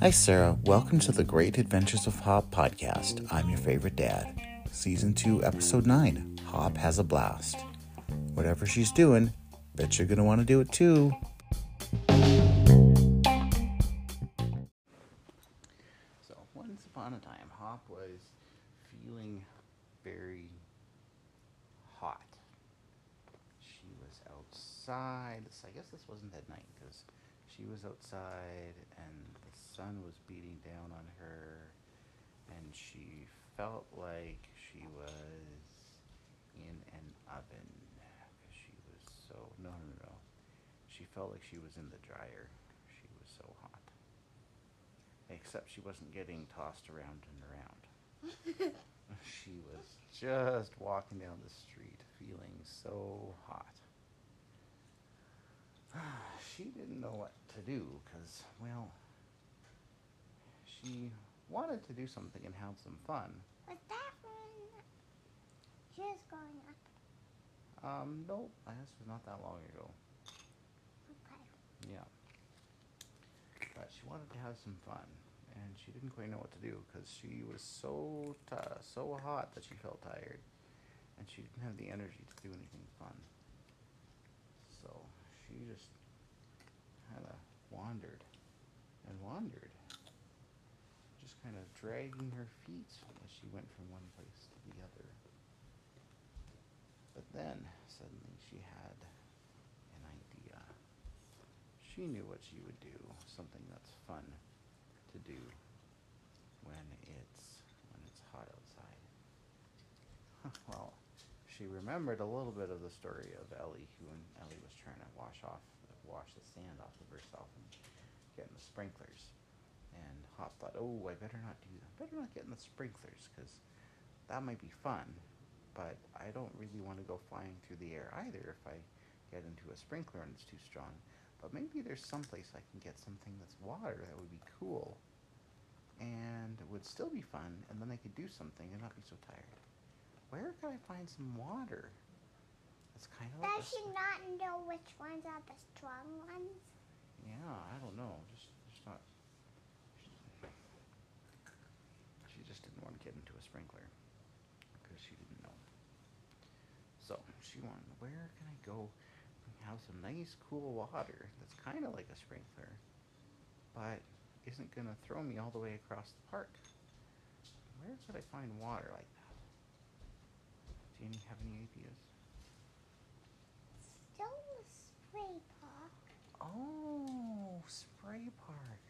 Hi, Sarah. Welcome to the Great Adventures of Hop podcast. I'm your favorite dad. Season 2, Episode 9 Hop Has a Blast. Whatever she's doing, bet you're going to want to do it too. So, once upon a time, Hop was feeling very hot. She was outside. I guess this wasn't at night because she was outside and the sun was beating down on her, and she felt like she was in an oven. She was so no no. no. She felt like she was in the dryer. She was so hot. Except she wasn't getting tossed around and around. she was just walking down the street feeling so hot. She didn't know what to do because, well, she wanted to do something and have some fun. Was that when she was growing up? Um, nope, this was not that long ago. Okay. Yeah. But she wanted to have some fun, and she didn't quite know what to do because she was so so hot that she felt tired, and she didn't have the energy to do anything fun. So she just kind of wandered and wandered, just kind of dragging her feet as she went from one place to the other. But then suddenly she had an idea. She knew what she would do, something that's fun to do when it's when it's hot outside. well, she remembered a little bit of the story of Ellie, who when Ellie was trying to wash off wash the sand off of herself and get in the sprinklers. And Hop thought, oh, I better not do that. Better not get in the sprinklers because that might be fun, but I don't really want to go flying through the air either if I get into a sprinkler and it's too strong. But maybe there's some place I can get something that's water that would be cool and would still be fun, and then I could do something and not be so tired. Where could I find some water? It's kind of like Does she not know which ones are the strong ones? Yeah, I don't know. Just, just not. She just didn't want to get into a sprinkler because she didn't know. So she wanted, where can I go and have some nice, cool water that's kind of like a sprinkler, but isn't going to throw me all the way across the park? Where could I find water like that? Do you have any ideas? Still the spray park. Oh, spray park.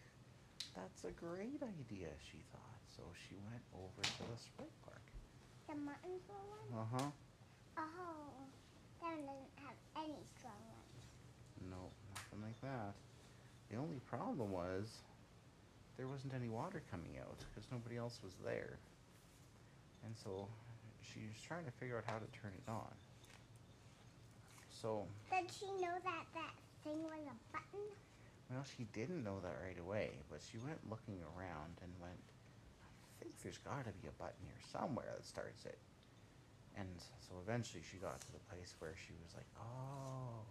That's a great idea, she thought. So she went over to the spray park. The Martinsville one? Uh huh. Oh, that one doesn't have any strong ones. No, nothing like that. The only problem was there wasn't any water coming out because nobody else was there. And so she was trying to figure out how to turn it on. So, Did she know that that thing was a button? well, she didn't know that right away, but she went looking around and went, I think there's got to be a button here somewhere that starts it. And so eventually she got to the place where she was like, oh,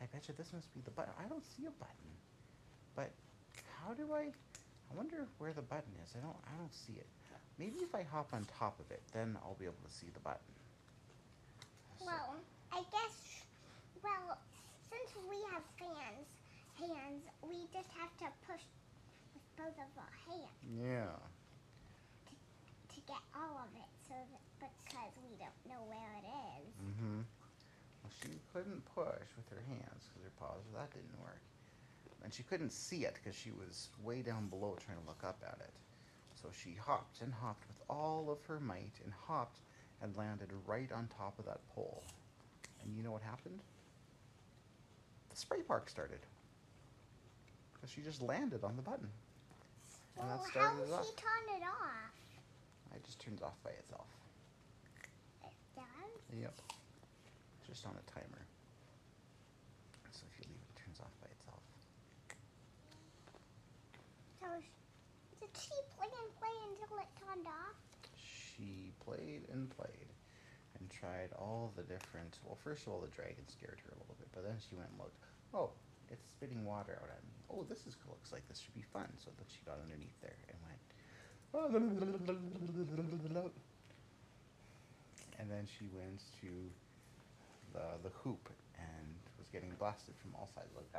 I bet you this must be the button. I don't see a button. But how do I, I wonder where the button is. I don't, I don't see it. Maybe if I hop on top of it, then I'll be able to see the button. So- Well, I guess. Well, since we have fans, hands, we just have to push with both of our hands yeah. to get all of it. So that because we don't know where it is. Mm-hmm. Well, she couldn't push with her hands because her paws, that didn't work. And she couldn't see it because she was way down below trying to look up at it. So she hopped and hopped with all of her might and hopped and landed right on top of that pole. And you know what happened? The spray park started. Because she just landed on the button. And Well, that how started it will off. she turn it off? It just turns off by itself. It does. Yep. Just on a timer. So if you leave it, it turns off by itself. So she play and play until it turned off? She played and played and tried all the different. Well, first of all, the dragon scared her a little bit, but then she went and looked. Oh, it's spitting water out at me. Oh, this is looks like this should be fun. So then she got underneath there and went. And then she went to the the hoop and was getting blasted from all sides. Like,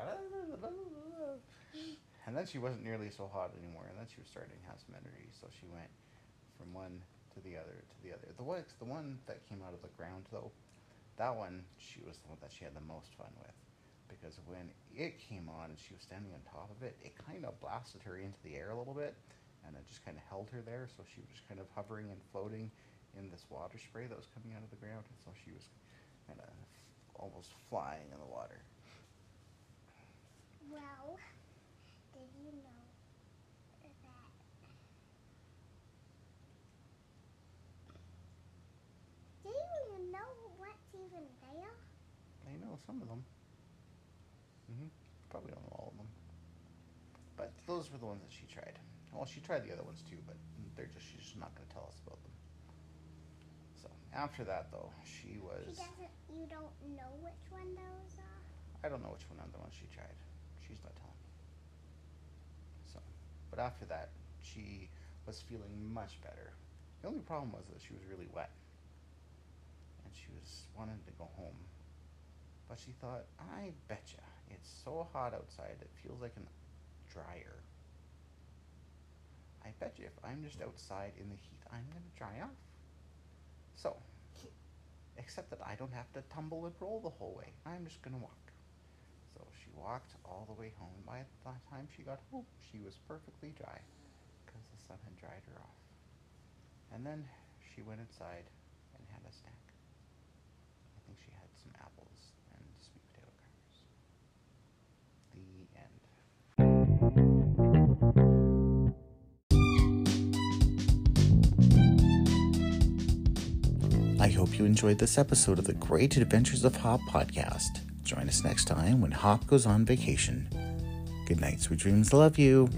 and then she wasn't nearly so hot anymore. And then she was starting to have some energy. So she went from one to the other to the other. The one, the one that came out of the ground though, that one she was the one that she had the most fun with, because when it came on and she was standing on top of it, it kind of blasted her into the air a little bit, and it just kind of held her there. So she was just kind of hovering and floating in this water spray that was coming out of the ground, and so she was kind of almost flying in the water. Well, did you know that? Do you even know what's even there? I know some of them. hmm Probably don't know all of them. But those were the ones that she tried. Well, she tried the other ones too, but they're just she's just not going to tell us about them. So after that, though, she was. She doesn't. You don't know which one those are. I don't know which one of the ones she tried. She's not telling me. So, but after that, she was feeling much better. The only problem was that she was really wet, and she was wanting to go home. But she thought, I betcha, it's so hot outside it feels like an dryer. I betcha if I'm just outside in the heat, I'm gonna dry off. So, except that I don't have to tumble and roll the whole way. I'm just gonna walk. So she walked all the way home. By the time she got home, she was perfectly dry because the sun had dried her off. And then she went inside and had a snack. I think she had some apples I hope you enjoyed this episode of the Great Adventures of Hop podcast. Join us next time when Hop goes on vacation. Good night, sweet dreams. Love you.